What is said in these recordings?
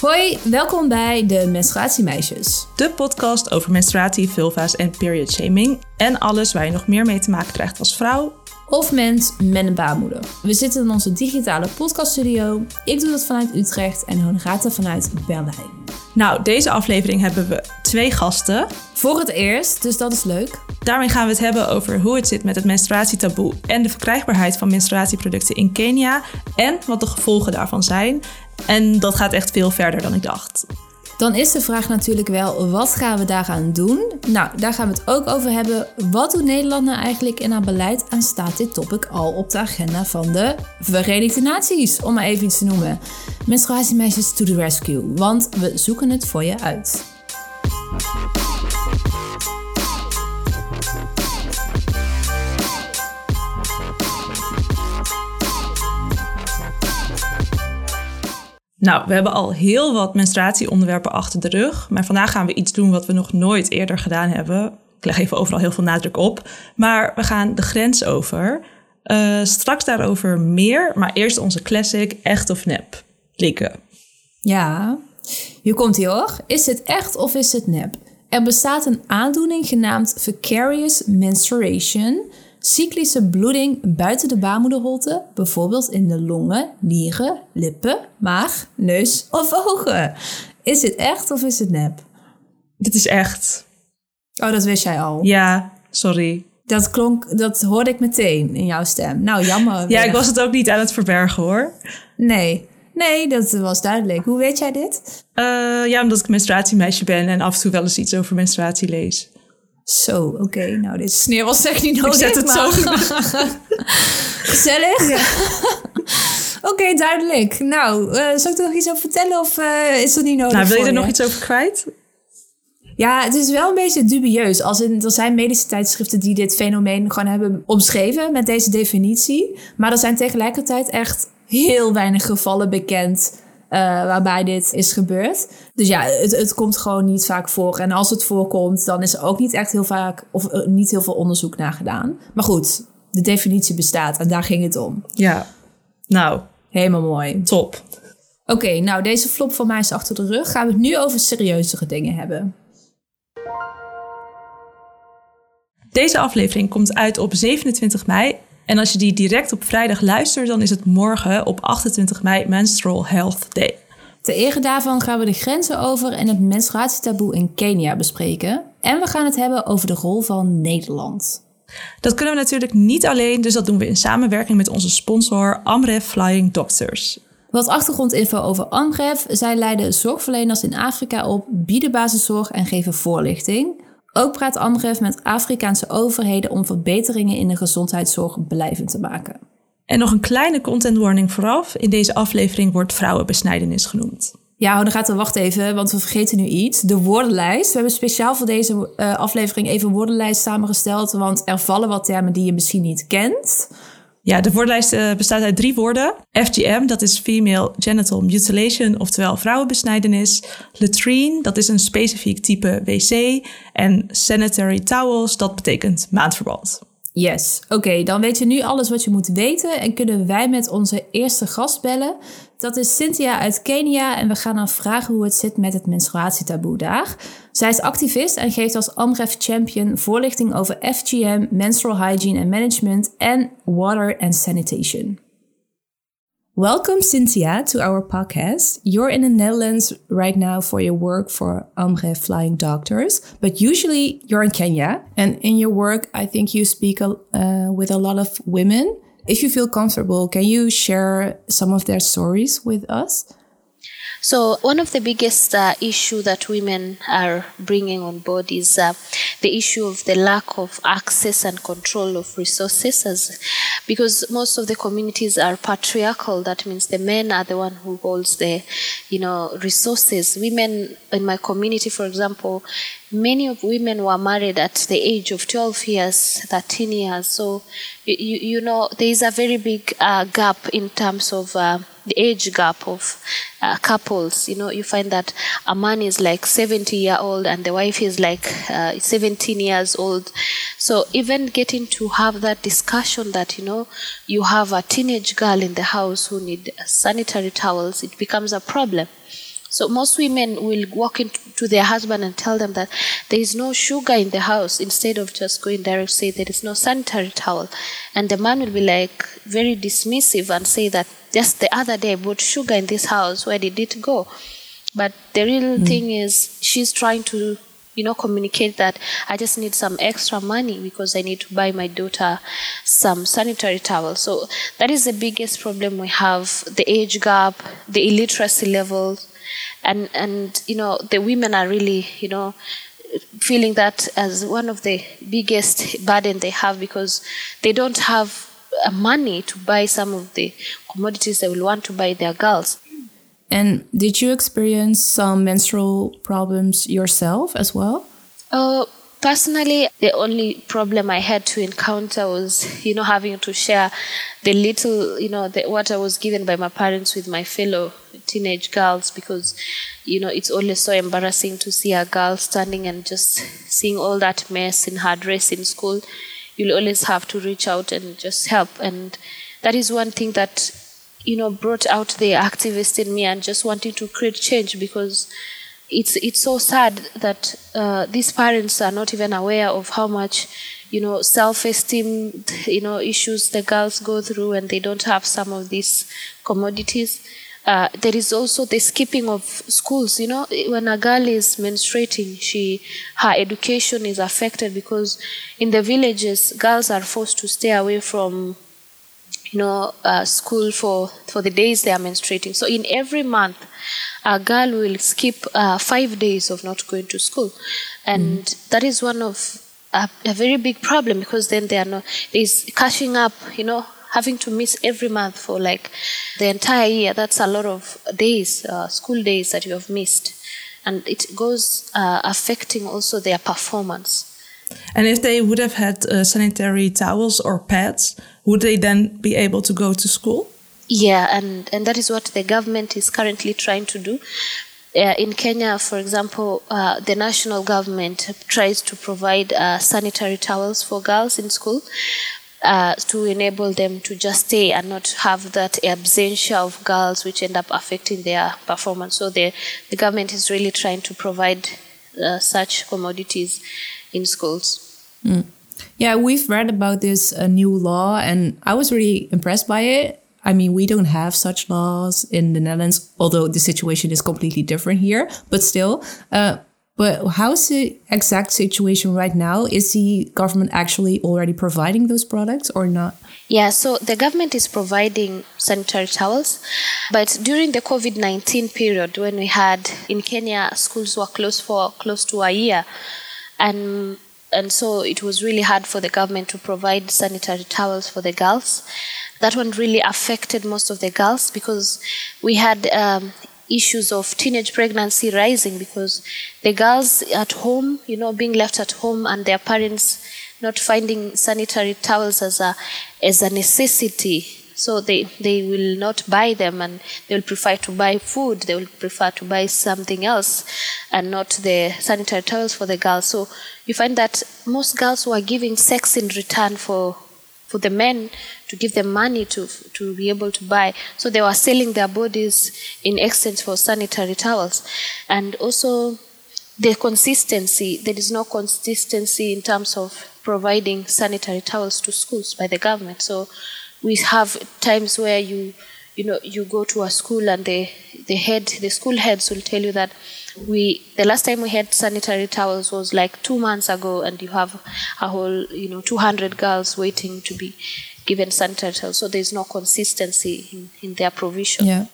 Hoi, welkom bij de Menstruatiemeisjes. De podcast over menstruatie, vulva's en period shaming. En alles waar je nog meer mee te maken krijgt als vrouw. Of mens met een baarmoeder. We zitten in onze digitale podcaststudio. Ik doe dat vanuit Utrecht en Honorata vanuit Berlijn. Nou, deze aflevering hebben we twee gasten. Voor het eerst, dus dat is leuk. Daarmee gaan we het hebben over hoe het zit met het menstruatietaboe en de verkrijgbaarheid van menstruatieproducten in Kenia en wat de gevolgen daarvan zijn. En dat gaat echt veel verder dan ik dacht. Dan is de vraag natuurlijk wel, wat gaan we daaraan doen? Nou, daar gaan we het ook over hebben. Wat doet Nederland nou eigenlijk in haar beleid? En staat dit topic al op de agenda van de Verenigde Naties? Om maar even iets te noemen. Menstruatiemeisjes to the rescue, want we zoeken het voor je uit. Nou, we hebben al heel wat menstruatieonderwerpen achter de rug. Maar vandaag gaan we iets doen wat we nog nooit eerder gedaan hebben. Ik leg even overal heel veel nadruk op. Maar we gaan de grens over. Uh, straks daarover meer. Maar eerst onze classic echt of nep. Lieke. Ja, hier komt hij hoor. Is het echt of is het nep? Er bestaat een aandoening genaamd vicarious menstruation cyclische bloeding buiten de baarmoederholte, bijvoorbeeld in de longen, nieren, lippen, maag, neus of ogen. Is dit echt of is het nep? Dit is echt. Oh, dat wist jij al. Ja, sorry. Dat klonk, dat hoorde ik meteen in jouw stem. Nou, jammer. Ja, ik was het ook niet aan het verbergen hoor. Nee, nee, dat was duidelijk. Hoe weet jij dit? Uh, ja, omdat ik menstruatiemeisje ben en af en toe wel eens iets over menstruatie lees. Zo, oké. Nou, dit sneeuw was echt niet nodig. Ik zet het zo. Gezellig? Ja. oké, duidelijk. Nou, uh, zal ik er nog iets over vertellen of uh, is dat niet nodig Nou, wil je er nog iets over kwijt? Ja, het is wel een beetje dubieus. Als in, er zijn medische tijdschriften die dit fenomeen gewoon hebben omschreven met deze definitie. Maar er zijn tegelijkertijd echt heel weinig gevallen bekend uh, waarbij dit is gebeurd. Dus ja, het, het komt gewoon niet vaak voor. En als het voorkomt, dan is er ook niet echt heel vaak of uh, niet heel veel onderzoek naar gedaan. Maar goed, de definitie bestaat en daar ging het om. Ja, nou. Helemaal mooi. Top. Oké, okay, nou deze flop van mij is achter de rug. Gaan we het nu over serieuzere dingen hebben. Deze aflevering komt uit op 27 mei en als je die direct op vrijdag luistert, dan is het morgen op 28 mei Menstrual Health Day. Ter ere daarvan gaan we de grenzen over en het menstruatietaboe in Kenia bespreken. En we gaan het hebben over de rol van Nederland. Dat kunnen we natuurlijk niet alleen, dus dat doen we in samenwerking met onze sponsor Amref Flying Doctors. Wat achtergrondinfo over Amref. Zij leiden zorgverleners in Afrika op, bieden basiszorg en geven voorlichting. Ook praat Amref met Afrikaanse overheden om verbeteringen in de gezondheidszorg blijvend te maken. En nog een kleine content warning vooraf. In deze aflevering wordt vrouwenbesnijdenis genoemd. Ja, dan gaat er wacht even, want we vergeten nu iets. De woordenlijst. We hebben speciaal voor deze uh, aflevering even een woordenlijst samengesteld, want er vallen wat termen die je misschien niet kent. Ja, de woordenlijst uh, bestaat uit drie woorden. FGM, dat is Female Genital Mutilation, oftewel vrouwenbesnijdenis. Latrine, dat is een specifiek type wc. En sanitary towels, dat betekent maandverband. Yes, oké, dan weet je nu alles wat je moet weten en kunnen wij met onze eerste gast bellen. Dat is Cynthia uit Kenia en we gaan dan vragen hoe het zit met het menstruatietaboe daar. Zij is activist en geeft als Amref Champion voorlichting over FGM, menstrual hygiene and management en water and sanitation. Welcome, Cynthia, to our podcast. You're in the Netherlands right now for your work for Amref Flying Doctors, but usually you're in Kenya. And in your work, I think you speak uh, with a lot of women. If you feel comfortable, can you share some of their stories with us? So one of the biggest uh, issue that women are bringing on board is uh, the issue of the lack of access and control of resources, as, because most of the communities are patriarchal. That means the men are the one who holds the, you know, resources. Women in my community, for example, many of women were married at the age of 12 years 13 years so you, you know there is a very big uh, gap in terms of uh, the age gap of uh, couples. You know you find that a man is like 70 year old and the wife is like uh, 17 years old. So even getting to have that discussion that you know you have a teenage girl in the house who need sanitary towels it becomes a problem So most women will walk into their husband and tell them that there is no sugar in the house instead of just going direct say there is no sanitary towel. And the man will be like very dismissive and say that just the other day I bought sugar in this house, where did it go? But the real mm. thing is she's trying to you know communicate that i just need some extra money because i need to buy my daughter some sanitary towel so that is the biggest problem we have the age gap the illiteracy level and and you know the women are really you know feeling that as one of the biggest burden they have because they don't have uh, money to buy some of the commodities they will want to buy their girls. And did you experience some menstrual problems yourself as well? Uh, personally the only problem i had to encounter was you know having to share the little you know the, what i was given by my parents with my fellow teenage girls because you know it's always so embarrassing to see a girl standing and just seeing all that mess in her dress in school. You'll always have to reach out and just help. And that is one thing that you know brought out the activist in me and just wanting to create change because it's it's so sad that uh, these parents are not even aware of how much you know self-esteem you know issues the girls go through and they don't have some of these commodities. Uh, there is also the skipping of schools you know when a girl is menstruating she her education is affected because in the villages girls are forced to stay away from you know uh, school for for the days they are menstruating. So in every month a girl will skip uh, five days of not going to school. And mm. that is one of a, a, very big problem because then they are not there's catching up you know having to miss every month for like the entire year. That's a lot of days uh, school days that you have missed. And it goes uh, affecting also their performance. And if they would have had uh, sanitary towels or pads would they then be able to go to school yeah, and, and that is what the government is currently trying to do. Uh, in Kenya, for example, uh, the national government tries to provide uh, sanitary towels for girls in school uh, to enable them to just stay and not have that absentia of girls, which end up affecting their performance. So the, the government is really trying to provide uh, such commodities in schools. Mm. Yeah, we've read about this uh, new law, and I was really impressed by it. I mean, we don't have such laws in the Netherlands, although the situation is completely different here, but still. Uh, but how's the exact situation right now? Is the government actually already providing those products or not? Yeah, so the government is providing sanitary towels, but during the COVID 19 period, when we had in Kenya, schools were closed for close to a year, and and so it was really hard for the government to provide sanitary towels for the girls that one really affected most of the girls because we had um, issues of teenage pregnancy rising because the girls at home, you know, being left at home and their parents not finding sanitary towels as a as a necessity. So they, they will not buy them and they will prefer to buy food. They will prefer to buy something else and not the sanitary towels for the girls. So you find that most girls who are giving sex in return for for the men to give them money to to be able to buy. So they were selling their bodies in exchange for sanitary towels, and also the consistency. There is no consistency in terms of providing sanitary towels to schools by the government. So we have times where you you know you go to a school and the the head the school heads will tell you that we the last time we had sanitary towels was like two months ago and you have a whole you know 200 girls waiting to be given sanitary towels. So there's no consistency in, in their provision. Yeah.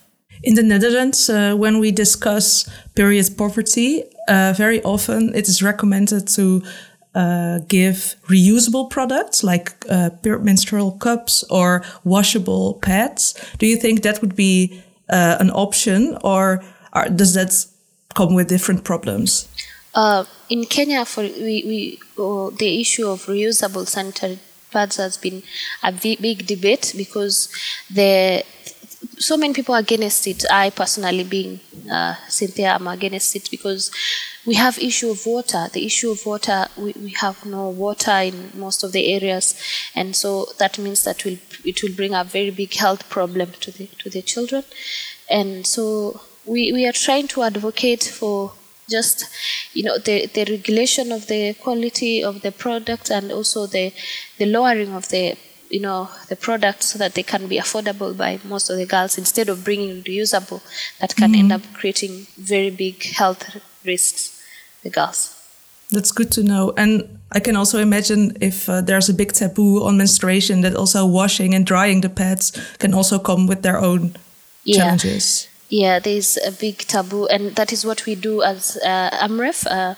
In the Netherlands, uh, when we discuss period poverty, uh, very often it is recommended to uh, give reusable products like uh, menstrual cups or washable pads. Do you think that would be uh, an option, or are, does that come with different problems? Uh, in Kenya, for we, we uh, the issue of reusable sanitary pads has been a big debate because the so many people are against it. I personally, being uh, Cynthia, am against it because we have issue of water. The issue of water, we, we have no water in most of the areas, and so that means that will it will bring a very big health problem to the to the children, and so we, we are trying to advocate for just you know the, the regulation of the quality of the product and also the the lowering of the you know the product so that they can be affordable by most of the girls instead of bringing reusable that can end up creating very big health risks the girls That's good to know. And I can also imagine if uh, there's a big taboo on menstruation, that also washing and drying the pads can also come with their own Yeah. challenges. Yeah, there's a big taboo, and that is what we do as uh, AMREF. Uh,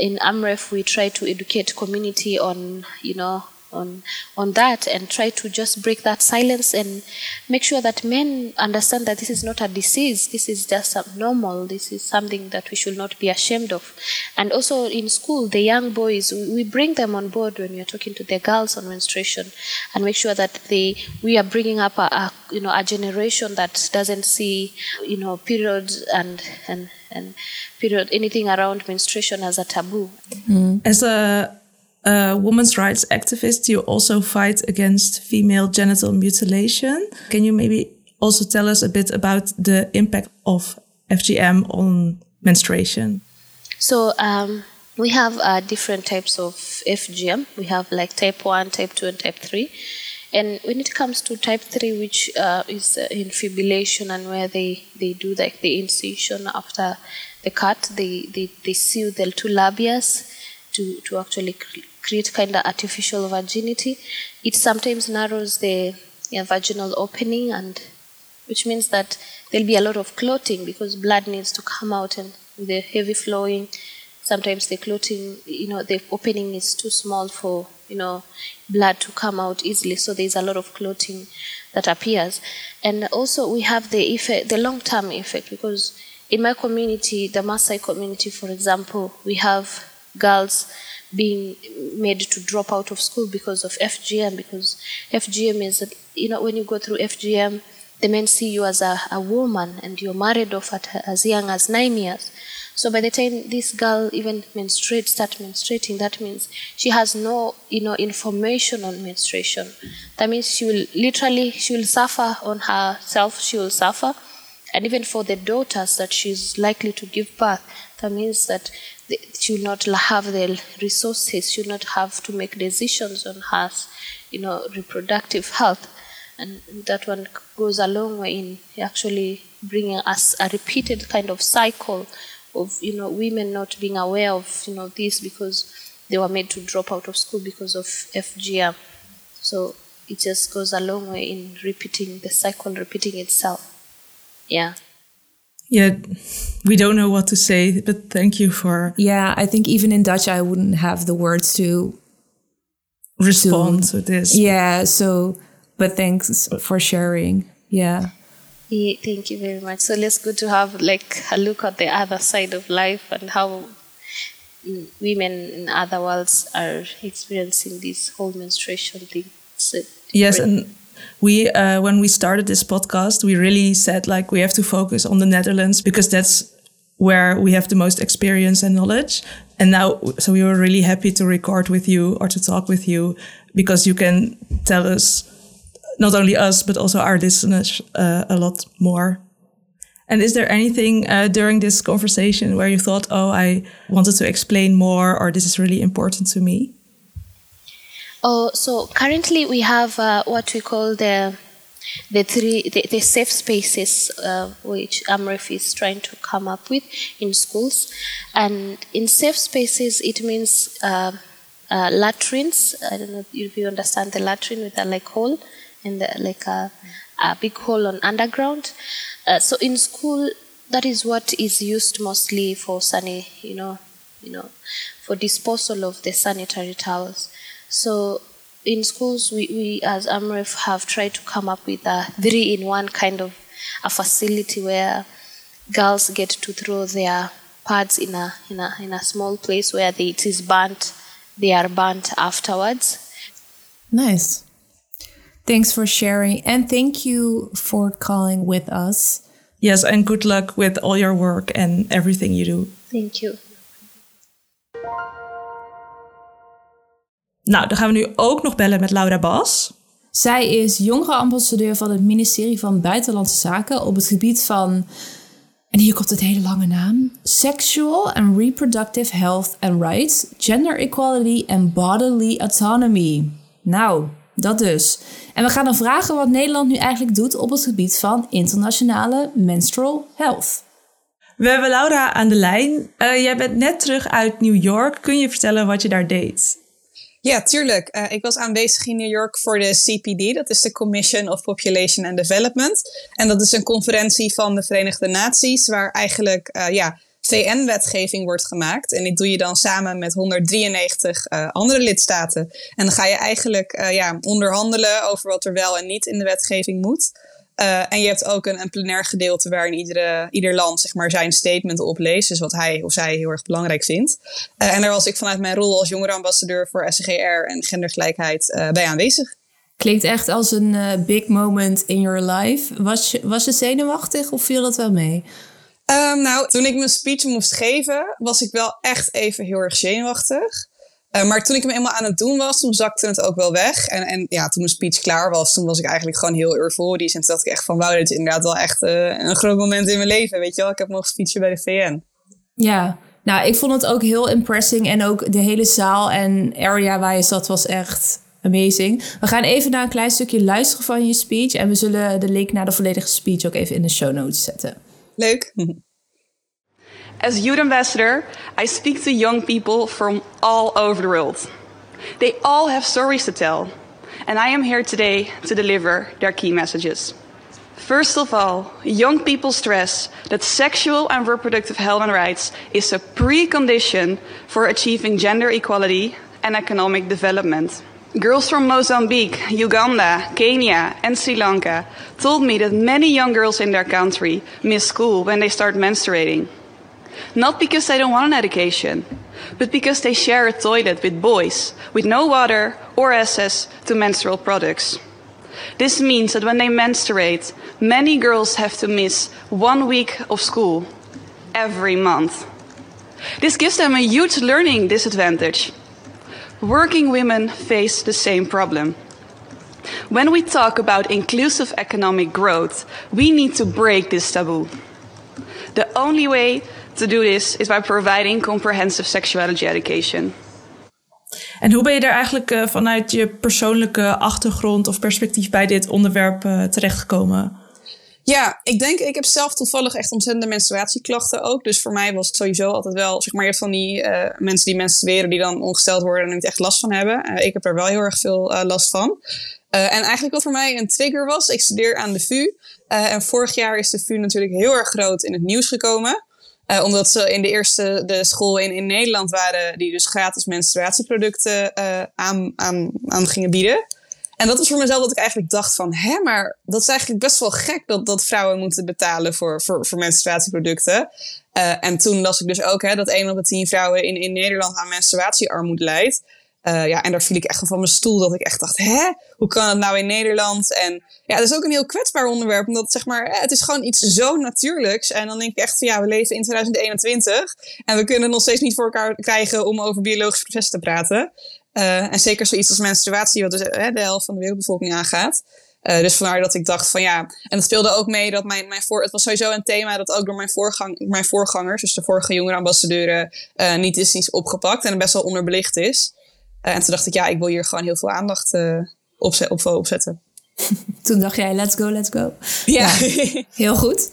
in AMREF, we try to educate community on, you know, on on that, and try to just break that silence and make sure that men understand that this is not a disease. This is just abnormal. This is something that we should not be ashamed of. And also in school, the young boys, we, we bring them on board when we are talking to the girls on menstruation, and make sure that they we are bringing up a, a you know a generation that doesn't see you know periods and and and period anything around menstruation as a taboo. Mm. As a, a women's rights activist, you also fight against female genital mutilation. Can you maybe also tell us a bit about the impact of FGM on menstruation? So um, we have uh, different types of FGM. We have like type 1, type 2, and type 3. And when it comes to type 3, which uh, is uh, in fibrillation and where they, they do like the incision after the cut, they, they, they sew the two labias to, to actually create kind of artificial virginity. It sometimes narrows the yeah, vaginal opening and which means that there'll be a lot of clotting because blood needs to come out and the heavy flowing sometimes the clotting you know the opening is too small for you know blood to come out easily so there's a lot of clotting that appears and also we have the effect the long term effect because in my community the Maasai community for example we have girls being made to drop out of school because of FGM because FGM is you know when you go through FGM the men see you as a, a woman and you're married off at as young as nine years. So by the time this girl even menstruates, start menstruating, that means she has no, you know, information on menstruation. That means she will literally, she will suffer on herself, she will suffer. And even for the daughters that she's likely to give birth, that means that the- she will not have the resources, she will not have to make decisions on her, you know, reproductive health and that one goes a long way in actually bringing us a repeated kind of cycle of you know women not being aware of you know this because they were made to drop out of school because of FGM. So it just goes a long way in repeating the cycle, repeating itself. Yeah. Yeah, we don't know what to say, but thank you for Yeah, I think even in Dutch, I wouldn't have the words to. respond to this. Yeah, so, but thanks for sharing. Yeah. Yeah, Thank you very much. So let's go to have like a look at the other side of life and how women in other worlds are experiencing this whole menstruation thing. So, Yes, and we uh, when we started this podcast, we really said like we have to focus on the Netherlands because that's where we have the most experience and knowledge. And now, so we were really happy to record with you or to talk with you because you can tell us not only us but also our listeners uh, a lot more. And is there anything uh, during this conversation where you thought, oh, I wanted to explain more, or this is really important to me? Oh, so currently we have uh, what we call the the three the, the safe spaces uh, which AMREF is trying to come up with in schools, and in safe spaces it means uh, uh, latrines. I don't know if you understand the latrine with a like hole and the, like a, a big hole on underground. Uh, so in school, that is what is used mostly for sani, you know, you know, for disposal of the sanitary towels. So in schools, we, we as AMREF have tried to come up with a three-in-one kind of a facility where girls get to throw their pads in a in a in a small place where they, it is burnt. They are burnt afterwards. Nice. Thanks for sharing. And thank you for calling with us. Yes, and good luck with all your work and everything you do. Thank you. Nou, dan gaan we nu ook nog bellen met Laura Bas. Zij is jongerenambassadeur van het ministerie van Buitenlandse Zaken op het gebied van En hier komt het hele lange naam. Sexual and Reproductive Health and Rights, Gender Equality and Bodily Autonomy. Nou, dat dus. En we gaan dan vragen wat Nederland nu eigenlijk doet op het gebied van internationale menstrual health. We hebben Laura aan de lijn. Uh, jij bent net terug uit New York. Kun je vertellen wat je daar deed? Ja, tuurlijk. Uh, ik was aanwezig in New York voor de CPD, dat is de Commission of Population and Development. En dat is een conferentie van de Verenigde Naties, waar eigenlijk uh, ja, VN-wetgeving wordt gemaakt. En dit doe je dan samen met 193 uh, andere lidstaten. En dan ga je eigenlijk ja, onderhandelen over wat er wel en niet in de wetgeving moet. Uh, en je hebt ook een, een plenair gedeelte waarin iedere, ieder land zeg maar, zijn statement opleest. Dus wat hij of zij heel erg belangrijk vindt. Uh, en daar was ik vanuit mijn rol als jongerenambassadeur voor SGR en gendergelijkheid uh, bij aanwezig. Klinkt echt als een big moment in your life. Was je, was je zenuwachtig of viel dat wel mee? Um, nou, toen ik mijn speech moest geven, was ik wel echt even heel erg zenuwachtig. Uh, maar toen ik hem eenmaal aan het doen was, toen zakte het ook wel weg. En, en ja, toen mijn speech klaar was, toen was ik eigenlijk gewoon heel euforisch. En toen dacht ik echt van, wauw, dit is inderdaad wel echt uh, een groot moment in mijn leven. Weet je wel, ik heb mogen speechen bij de VN. Ja, nou, ik vond het ook heel impressing. En ook de hele zaal en area waar je zat was echt amazing. We gaan even naar een klein stukje luisteren van je speech. En we zullen de link naar de volledige speech ook even in de show notes zetten. Leuk. As youth ambassador, I speak to young people from all over the world. They all have stories to tell, and I am here today to deliver their key messages. First of all, young people stress that sexual and reproductive health and rights is a precondition for achieving gender equality and economic development. Girls from Mozambique, Uganda, Kenya, and Sri Lanka told me that many young girls in their country miss school when they start menstruating. Not because they don't want an education, but because they share a toilet with boys with no water or access to menstrual products. This means that when they menstruate, many girls have to miss one week of school every month. This gives them a huge learning disadvantage. Working women face the same problem. When we talk about inclusive economic growth, we need to break this taboo. The only way to do this is by providing comprehensive sexuality education. En hoe ben je daar eigenlijk uh, vanuit je persoonlijke achtergrond of perspectief bij dit onderwerp uh, terechtgekomen? Ja, ik denk, ik heb zelf toevallig echt ontzettende menstruatieklachten ook. Dus voor mij was het sowieso altijd wel, zeg maar, je hebt van die uh, mensen die menstrueren die dan ongesteld worden en niet echt last van hebben. ik heb er wel heel erg veel last van. en eigenlijk wat voor mij een trigger was, ik studeer aan de VU. en vorig jaar is de VU natuurlijk heel erg groot in het nieuws gekomen. Uh, omdat ze in de eerste de school in, in Nederland waren die dus gratis menstruatieproducten uh, aan, aan, aan gingen bieden. En dat was voor mezelf dat ik eigenlijk dacht van, hè, maar dat is eigenlijk best wel gek dat, dat vrouwen moeten betalen voor, voor, voor menstruatieproducten. Uh, en toen las ik dus ook hè, dat een op de tien vrouwen in, in Nederland aan menstruatiearmoede leidt. Uh, ja, en daar viel ik echt van mijn stoel. Dat ik echt dacht, hè? Hoe kan het nou in Nederland? En ja, dat is ook een heel kwetsbaar onderwerp. Omdat zeg maar, het is gewoon iets zo natuurlijks. En dan denk ik echt ja, we leven in 2021. En we kunnen nog steeds niet voor elkaar krijgen om over biologische processen te praten. Uh, en zeker zoiets als menstruatie, wat dus de helft van de wereldbevolking aangaat. Dus vandaar dat ik dacht van ja, en het speelde ook mee dat mijn, mijn voor, het was sowieso een thema dat ook door mijn, voorgang, mijn voorgangers, dus de vorige jongerenambassadeuren, niet is, niet opgepakt en best wel onderbelicht is. Uh, en toen dacht ik, ja, ik wil hier gewoon heel veel aandacht opzet, op, opzetten. Toen dacht jij, let's go, let's go. Ja. heel goed.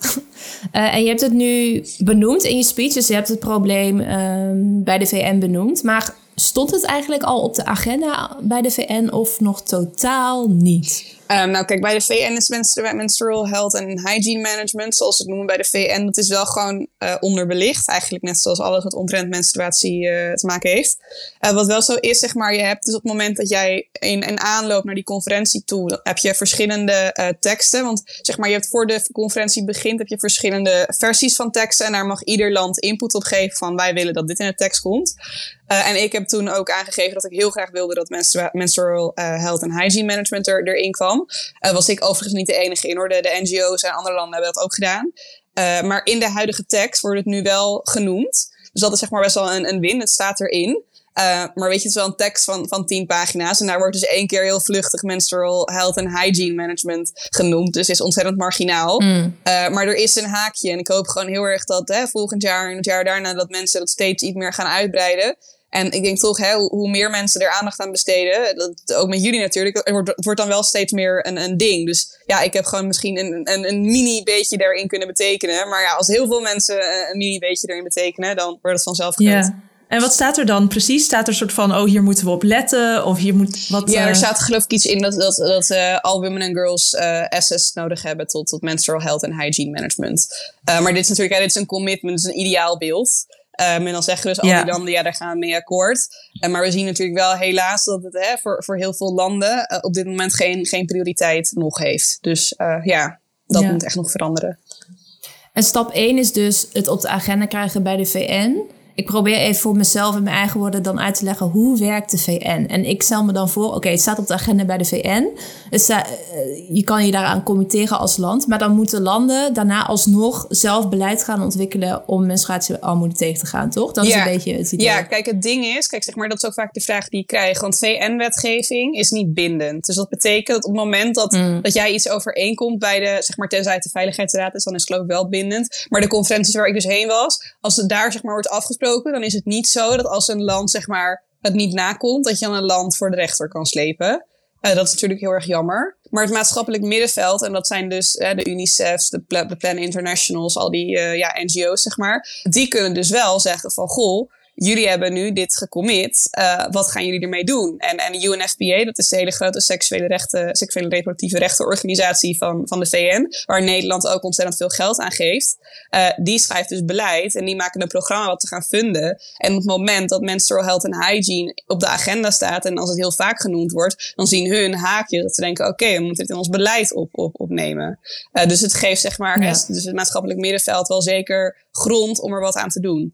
Uh, en je hebt het nu benoemd in je speech, dus je hebt het probleem um, bij de VN benoemd. Maar stond het eigenlijk al op de agenda bij de VN of nog totaal niet? Um, nou, kijk, bij de VN is menstrual health en hygiene management, zoals ze het noemen bij de VN, dat is wel gewoon uh, onderbelicht. Eigenlijk net zoals alles wat omtrent menstruatie uh, te maken heeft. Uh, wat wel zo is, zeg maar, je hebt dus op het moment dat jij in een aanloop naar die conferentie toe, heb je verschillende teksten. Want zeg maar, je hebt voor de conferentie begint, heb je verschillende versies van teksten. En daar mag ieder land input op geven van wij willen dat dit in de tekst komt. En ik heb toen ook aangegeven dat ik heel graag wilde dat menstrual uh, health en hygiene management er, erin kwam. Uh, was ik overigens niet de enige in hoor. De, de NGO's en andere landen hebben dat ook gedaan. maar in de huidige tekst wordt het nu wel genoemd. Dus dat is zeg maar best wel een, een win. Het staat erin. Uh, maar weet je, het is wel een tekst van, van tien pagina's. En daar wordt dus één keer heel vluchtig menstrual health and hygiene management genoemd. Dus is ontzettend marginaal. Mm. Uh, maar er is een haakje. En ik hoop gewoon heel erg dat hè, volgend jaar en het jaar daarna dat mensen dat steeds iets meer gaan uitbreiden. En ik denk toch, hè, hoe meer mensen er aandacht aan besteden, dat, ook met jullie natuurlijk, het wordt, het wordt dan wel steeds meer een, een ding. Dus ja, ik heb gewoon misschien een, een, een mini beetje daarin kunnen betekenen. Maar ja, als heel veel mensen een mini beetje erin betekenen, dan wordt het vanzelf groot. En wat staat er dan precies? Staat er een soort van, oh, hier moeten we op letten? Of hier moet wat... Ja, er eh, staat geloof ik iets in dat, dat, dat uh, all women and girls uh, access nodig hebben tot, tot menstrual health en hygiene management. maar dit is natuurlijk ja, dit is een commitment, het is een ideaal beeld. Um, en dan zeggen dus al die landen, ja, daar gaan we mee akkoord. Uh, maar we zien natuurlijk wel helaas dat het hè, voor, voor heel veel landen uh, op dit moment geen, geen prioriteit nog heeft. Dus uh, ja, dat moet echt nog veranderen. En stap 1 is dus het op de agenda krijgen bij de VN ik probeer even voor mezelf in mijn eigen woorden dan uit te leggen hoe werkt de VN. En ik stel me dan voor, oké, het staat op de agenda bij de VN. Dus, uh, je kan je daaraan committeren als land. Maar dan moeten landen daarna alsnog zelf beleid gaan ontwikkelen om menstruatiearmoede tegen te gaan, toch? Dat is een beetje het idee. Ja, kijk, het ding is, kijk, zeg maar, dat is ook vaak de vraag die ik krijg. Want VN-wetgeving is niet bindend. Dus dat betekent dat op het moment dat, mm. dat jij iets overeenkomt bij de, zeg maar, tenzij het de Veiligheidsraad is, dan is het geloof ik wel bindend. Maar de conferenties waar ik dus heen was, als het daar, zeg maar, wordt afgesproken dan is het niet zo dat als een land zeg maar, het niet nakomt, dat je dan een land voor de rechter kan slepen. Uh, dat is natuurlijk heel erg jammer. Maar het maatschappelijk middenveld, en dat zijn dus uh, de UNICEF's, de, de Plan Internationals, al die uh, ja, NGO's, zeg maar. Die kunnen dus wel zeggen van, goh, jullie hebben nu dit gecommit. Uh, wat gaan jullie ermee doen? En, en de UNFPA, dat is de hele grote seksuele rechten, seksuele reproductieve rechtenorganisatie van, van de VN, waar Nederland ook ontzettend veel geld aan geeft. Uh, die schrijft dus beleid en die maken een programma wat te gaan funden. En op het moment dat menstrual health en hygiene op de agenda staat en als het heel vaak genoemd wordt, dan zien hun haakje dat ze denken: oké, okay, we moeten dit in ons beleid op, op, opnemen. Uh, dus het geeft zeg maar, ja. dus het maatschappelijk middenveld wel zeker grond om er wat aan te doen.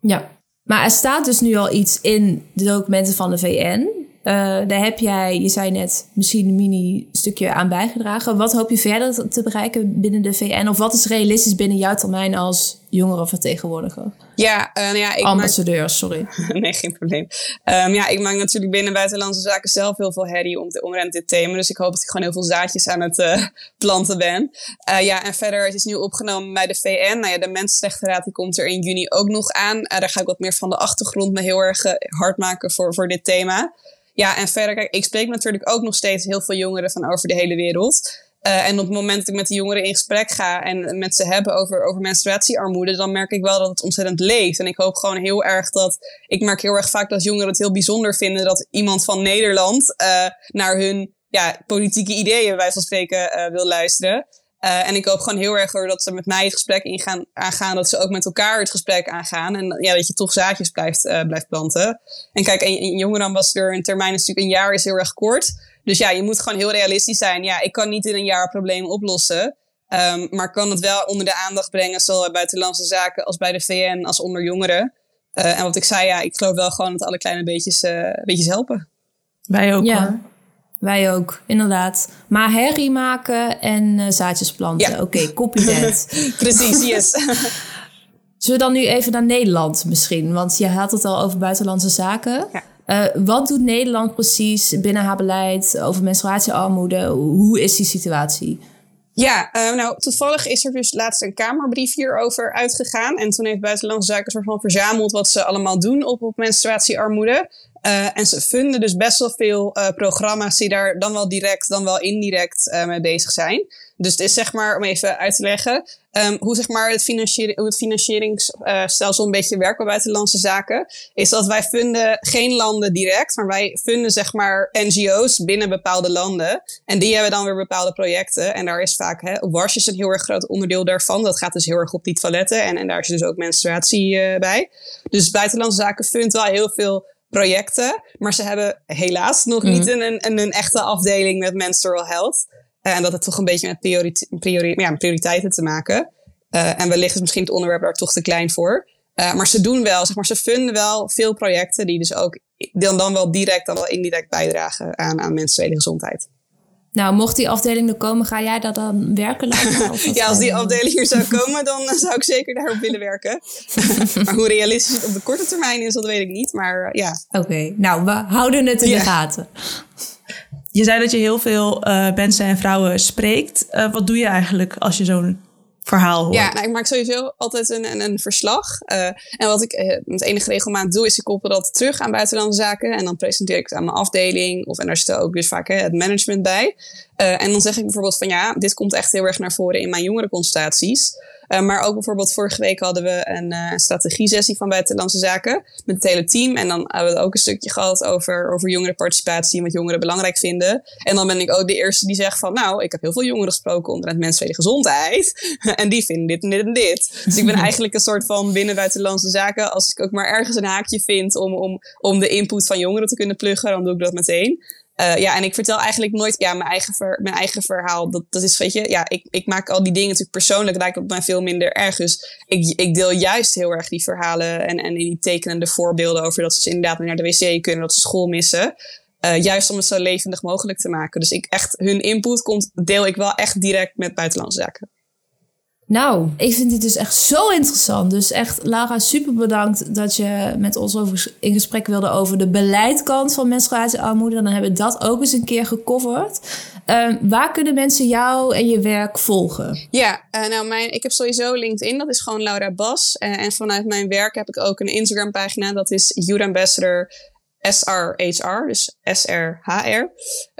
Ja, maar er staat dus nu al iets in de documenten van de VN. Uh, daar heb jij, je zei net, misschien een mini-stukje aan bijgedragen. Wat hoop je verder te bereiken binnen de VN? Of wat is realistisch binnen jouw termijn als jongerenvertegenwoordiger? Ja, uh, nou ja, ik Ambassadeur, maak... sorry. nee, geen probleem. Um, ja, ik maak natuurlijk binnen buitenlandse zaken zelf heel veel herrie om te, omrent dit thema. Dus ik hoop dat ik gewoon heel veel zaadjes aan het uh, planten ben. Uh, ja, en verder, het is nu opgenomen bij de VN. Nou ja, de Mensenrechtenraad die komt er in juni ook nog aan. daar ga ik wat meer van de achtergrond me heel erg hard maken voor, voor dit thema. Ja, en verder, kijk, ik spreek natuurlijk ook nog steeds heel veel jongeren van over de hele wereld. Uh, en op het moment dat ik met de jongeren in gesprek ga en met ze hebben over, over menstruatiearmoede, dan merk ik wel dat het ontzettend leeft. En ik hoop gewoon heel erg dat. Ik merk heel erg vaak dat jongeren het heel bijzonder vinden dat iemand van Nederland uh, naar hun ja, politieke ideeën, wij van spreken, uh, wil luisteren. En ik hoop gewoon heel erg dat ze met mij het gesprek ingaan, aangaan, dat ze ook met elkaar het gesprek aangaan. En ja, dat je toch zaadjes blijft, blijft planten. En kijk, een, een jongerenambassadeur, een termijn is natuurlijk een jaar is heel erg kort. Dus ja, je moet gewoon heel realistisch zijn. Ja, ik kan niet in een jaar problemen oplossen. Um, maar kan het wel onder de aandacht brengen, zowel bij buitenlandse zaken als bij de VN, als onder jongeren. Uh, en wat ik zei, ja, ik geloof wel gewoon dat alle kleine beetjes, beetjes helpen. Wij ook ja. Hoor. Wij ook, inderdaad. Maar herrie maken en uh, zaadjes planten. Ja. Oké, okay, copy that. Precies, yes. Zullen we dan nu even naar Nederland misschien? Want je had het al over buitenlandse zaken. Ja. Uh, wat doet Nederland precies binnen haar beleid over menstruatiearmoede? Hoe is die situatie? Ja, uh, nou toevallig is er dus laatst een Kamerbrief hierover uitgegaan. En toen heeft Buitenlandse Zaken van verzameld wat ze allemaal doen op, op menstruatiearmoede. Uh, en ze vinden dus best wel veel programma's die daar dan wel direct, dan wel indirect mee bezig zijn. Dus het is zeg maar, om even uit te leggen, um, hoe, zeg maar het, financiering, hoe het financieringsstelsel een beetje werkt bij buitenlandse zaken, is dat wij vinden geen landen direct, maar wij vinden zeg maar NGO's binnen bepaalde landen. En die hebben dan weer bepaalde projecten. En daar is vaak, hè, WASH is een heel erg groot onderdeel daarvan. Dat gaat dus heel erg op die toiletten. En, en daar is dus ook menstruatie bij. Dus buitenlandse zaken vindt wel heel veel projecten. Maar ze hebben helaas nog niet mhm. een, een, een, echte afdeling met menstrual health. Uh, en dat het toch een beetje met priori priori ja, prioriteiten te maken. Uh, en wellicht is misschien het onderwerp daar toch te klein voor. Uh, maar ze doen wel, zeg maar, ze vinden wel veel projecten die dus ook dan, dan wel direct, dan wel indirect bijdragen aan, aan menstruele gezondheid. Nou, mocht die afdeling er komen, ga jij daar dan werken laten? ja, als die afdeling hier zou komen, dan zou ik zeker daarop willen werken. maar hoe realistisch het op de korte termijn is, dat weet ik niet. Maar ja. Oké, nou, we houden het in de gaten. Je zei dat je heel veel uh, mensen en vrouwen spreekt. Uh, wat doe je eigenlijk als je zo'n verhaal hoort? Ja, nou, ik maak sowieso altijd een, een, een verslag. Uh, en wat ik met enige regelmaat doe, is ik koppel dat terug aan buitenlandse zaken. En dan presenteer ik het aan mijn afdeling. Of, en daar stel ook dus vaak hè, het management bij. en dan zeg ik bijvoorbeeld van ja, dit komt echt heel erg naar voren in mijn jongerenconsultaties. Uh, maar ook bijvoorbeeld vorige week hadden we een uh, strategie-sessie van Buitenlandse Zaken met het hele team. En dan hebben we ook een stukje gehad over, over jongerenparticipatie en wat jongeren belangrijk vinden. En dan ben ik ook de eerste die zegt van nou, ik heb heel veel jongeren gesproken onder het menselijke gezondheid. en die vinden dit en dit en dit. Dus ik ben eigenlijk een soort van binnen Buitenlandse Zaken. Als ik ook maar ergens een haakje vind om, om, om de input van jongeren te kunnen pluggen, dan doe ik dat meteen. Uh, ja, en ik vertel eigenlijk nooit ja, mijn, eigen ver, mijn eigen verhaal. Dat, dat is, weet je, ja, ik, ik maak al die dingen natuurlijk persoonlijk, lijkt op mij veel minder erg. Dus ik, ik deel juist heel erg die verhalen en, en die tekenende voorbeelden over dat ze inderdaad naar de wc kunnen, dat ze school missen. Uh, juist om het zo levendig mogelijk te maken. Dus ik echt, hun input komt, deel ik wel echt direct met buitenlandse zaken. Nou, ik vind dit dus echt zo interessant. Dus echt, Lara, super bedankt dat je met ons over, in gesprek wilde over de beleidkant van menstruatiearmoede. Dan hebben we dat ook eens een keer gecoverd. Um, waar kunnen mensen jou en je werk volgen? Ja, uh, nou, mijn, ik heb sowieso LinkedIn, dat is gewoon Laura Bas. Uh, en vanuit mijn werk heb ik ook een Instagram-pagina, dat is Youth Ambassador SRHR, dus SRHR.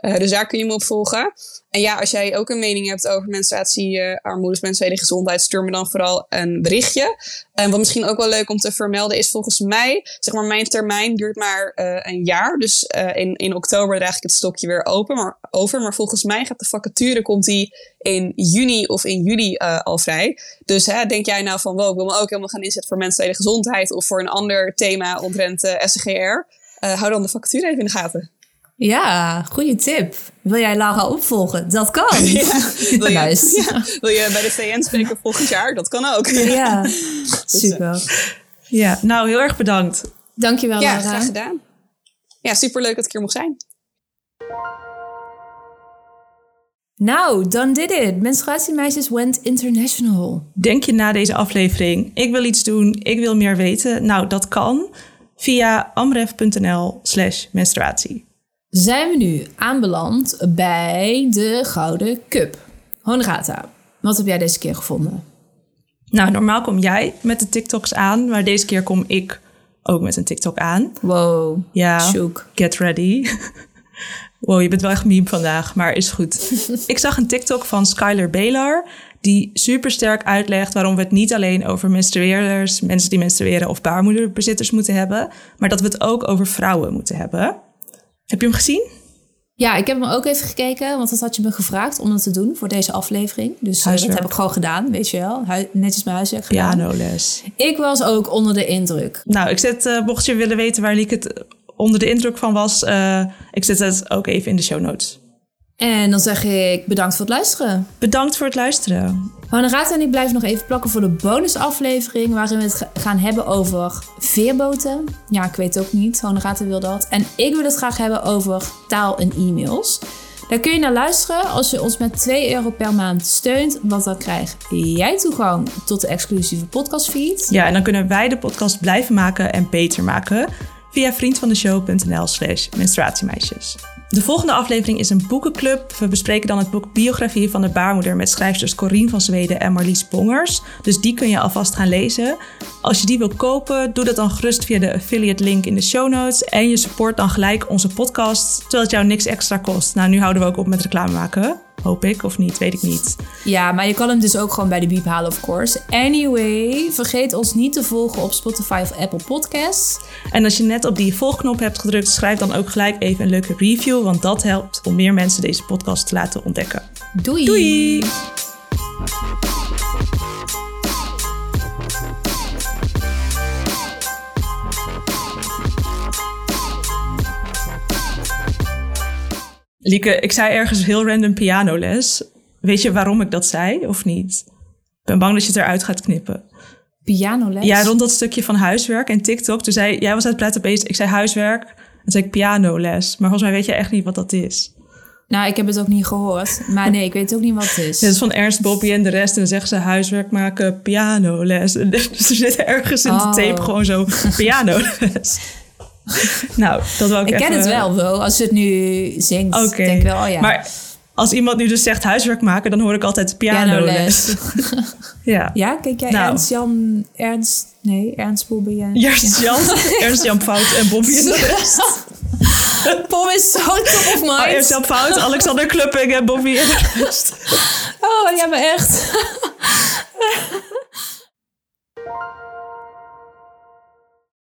Uh, dus daar kun je me op volgen. En ja, als jij ook een mening hebt over menstruatiearmoede, uh, menstruele gezondheid, stuur me dan vooral een berichtje. En wat misschien ook wel leuk om te vermelden is, volgens mij, zeg maar, mijn termijn duurt maar uh, een jaar. Dus in, in oktober draag ik het stokje weer open, maar, over. Maar volgens mij gaat de vacature, komt die in juni of in juli al vrij. Dus hè, denk jij nou van, wow, ik wil me ook helemaal gaan inzetten voor menstruele gezondheid of voor een ander thema omtrent SGR? Hou dan de vacature even in de gaten. Ja, goede tip. Wil jij Laura opvolgen? Dat kan. Ja, wil, je, ja, wil je bij de CN spreken volgend jaar? Dat kan ook. Ja, super. Ja, nou heel erg bedankt. Dankjewel ja, Laura. Ja, graag gedaan. Ja, superleuk dat ik hier mocht zijn. Nou, dan did it. Menstruatiemeisjes went international. Denk je na deze aflevering, ik wil iets doen, ik wil meer weten? Nou, dat kan via amref.nl slash menstruatie zijn we nu aanbeland bij de Gouden Cup. Honorata, wat heb jij deze keer gevonden? Nou, normaal kom jij met de TikToks aan, maar deze keer kom ik ook met een TikTok aan. Wow, ja, shook. get ready. wow, je bent wel echt meme vandaag, maar is goed. ik zag een TikTok van Skylar Baylor die super sterk uitlegt waarom we het niet alleen over menstrueerders, mensen die menstrueren of baarmoederbezitters moeten hebben, maar dat we het ook over vrouwen moeten hebben. Heb je hem gezien? Ja, ik heb hem ook even gekeken, want dat had je me gevraagd om dat te doen voor deze aflevering. Dus uh, dat heb ik gewoon gedaan, weet je wel. Hu netjes mijn huiswerk gedaan. Pianoles. Ik was ook onder de indruk. Nou, ik zet, uh, mocht je willen weten waar Liek het onder de indruk van was, uh, ik zet het ook even in de show notes. En dan zeg ik bedankt voor het luisteren. Bedankt voor het luisteren. Honorata en ik blijven nog even plakken voor de bonusaflevering... waarin we het gaan hebben over veerboten. Ja, ik weet ook niet. Honorata wil dat. En ik wil het graag hebben over taal en e-mails. Daar kun je naar luisteren als je ons met 2 euro per maand steunt. Want dan krijg jij toegang tot de exclusieve podcastfeed. Ja, en dan kunnen wij de podcast blijven maken en beter maken... via vriendvandeshow.nl slash menstruatiemeisjes. De volgende aflevering is een boekenclub. We bespreken dan het boek Biografie van de baarmoeder met schrijfsters Corien van Zweden en Marlies Bongers. Dus die kun je alvast gaan lezen. Als je die wil kopen, doe dat dan gerust via de affiliate link in de show notes. En je support dan gelijk onze podcast, terwijl het jou niks extra kost. Nou, nu houden we ook op met reclame maken. Hoop ik, of niet, weet ik niet. Ja, maar je kan hem dus ook gewoon bij de biep halen, of course. Anyway, vergeet ons niet te volgen op Spotify of Apple Podcasts. En als je net op die volgknop hebt gedrukt, schrijf dan ook gelijk even een leuke review, want dat helpt om meer mensen deze podcast te laten ontdekken. Doei! Doei! Lieke, ik zei ergens heel random pianoles. Weet je waarom ik dat zei of niet? Ik ben bang dat je het eruit gaat knippen. Pianoles? Ja, rond dat stukje van huiswerk en TikTok. Toen zei jij was uit het praten bezig. Ik zei huiswerk. En zei ik pianoles. Maar volgens mij weet je echt niet wat dat is. Nou, ik heb het ook niet gehoord. Maar nee, ik weet ook niet wat het is. Het is van Ernst, Bobby en de rest. En dan zeggen ze huiswerk maken, pianoles. Dus er zit ergens in de Oh. tape gewoon zo pianoles. nou, dat wil ik Ik ken het wel, wel. Als je het nu zingt, Oké. denk ik wel, oh ja. Maar als iemand nu dus zegt huiswerk maken, dan hoor ik altijd pianoles. Pianoles. ja. Ja, kijk jij Nou. Ernst Jan... Ernst... Nee, Ernst Bobby en... Ernst Jan, Ernst Jan Fout en Bobby en de rest. Pom is zo top of mind. Oh, Ernst Jan Fout, Alexander Klupping en Bobby en de rest. Oh, ja, maar echt.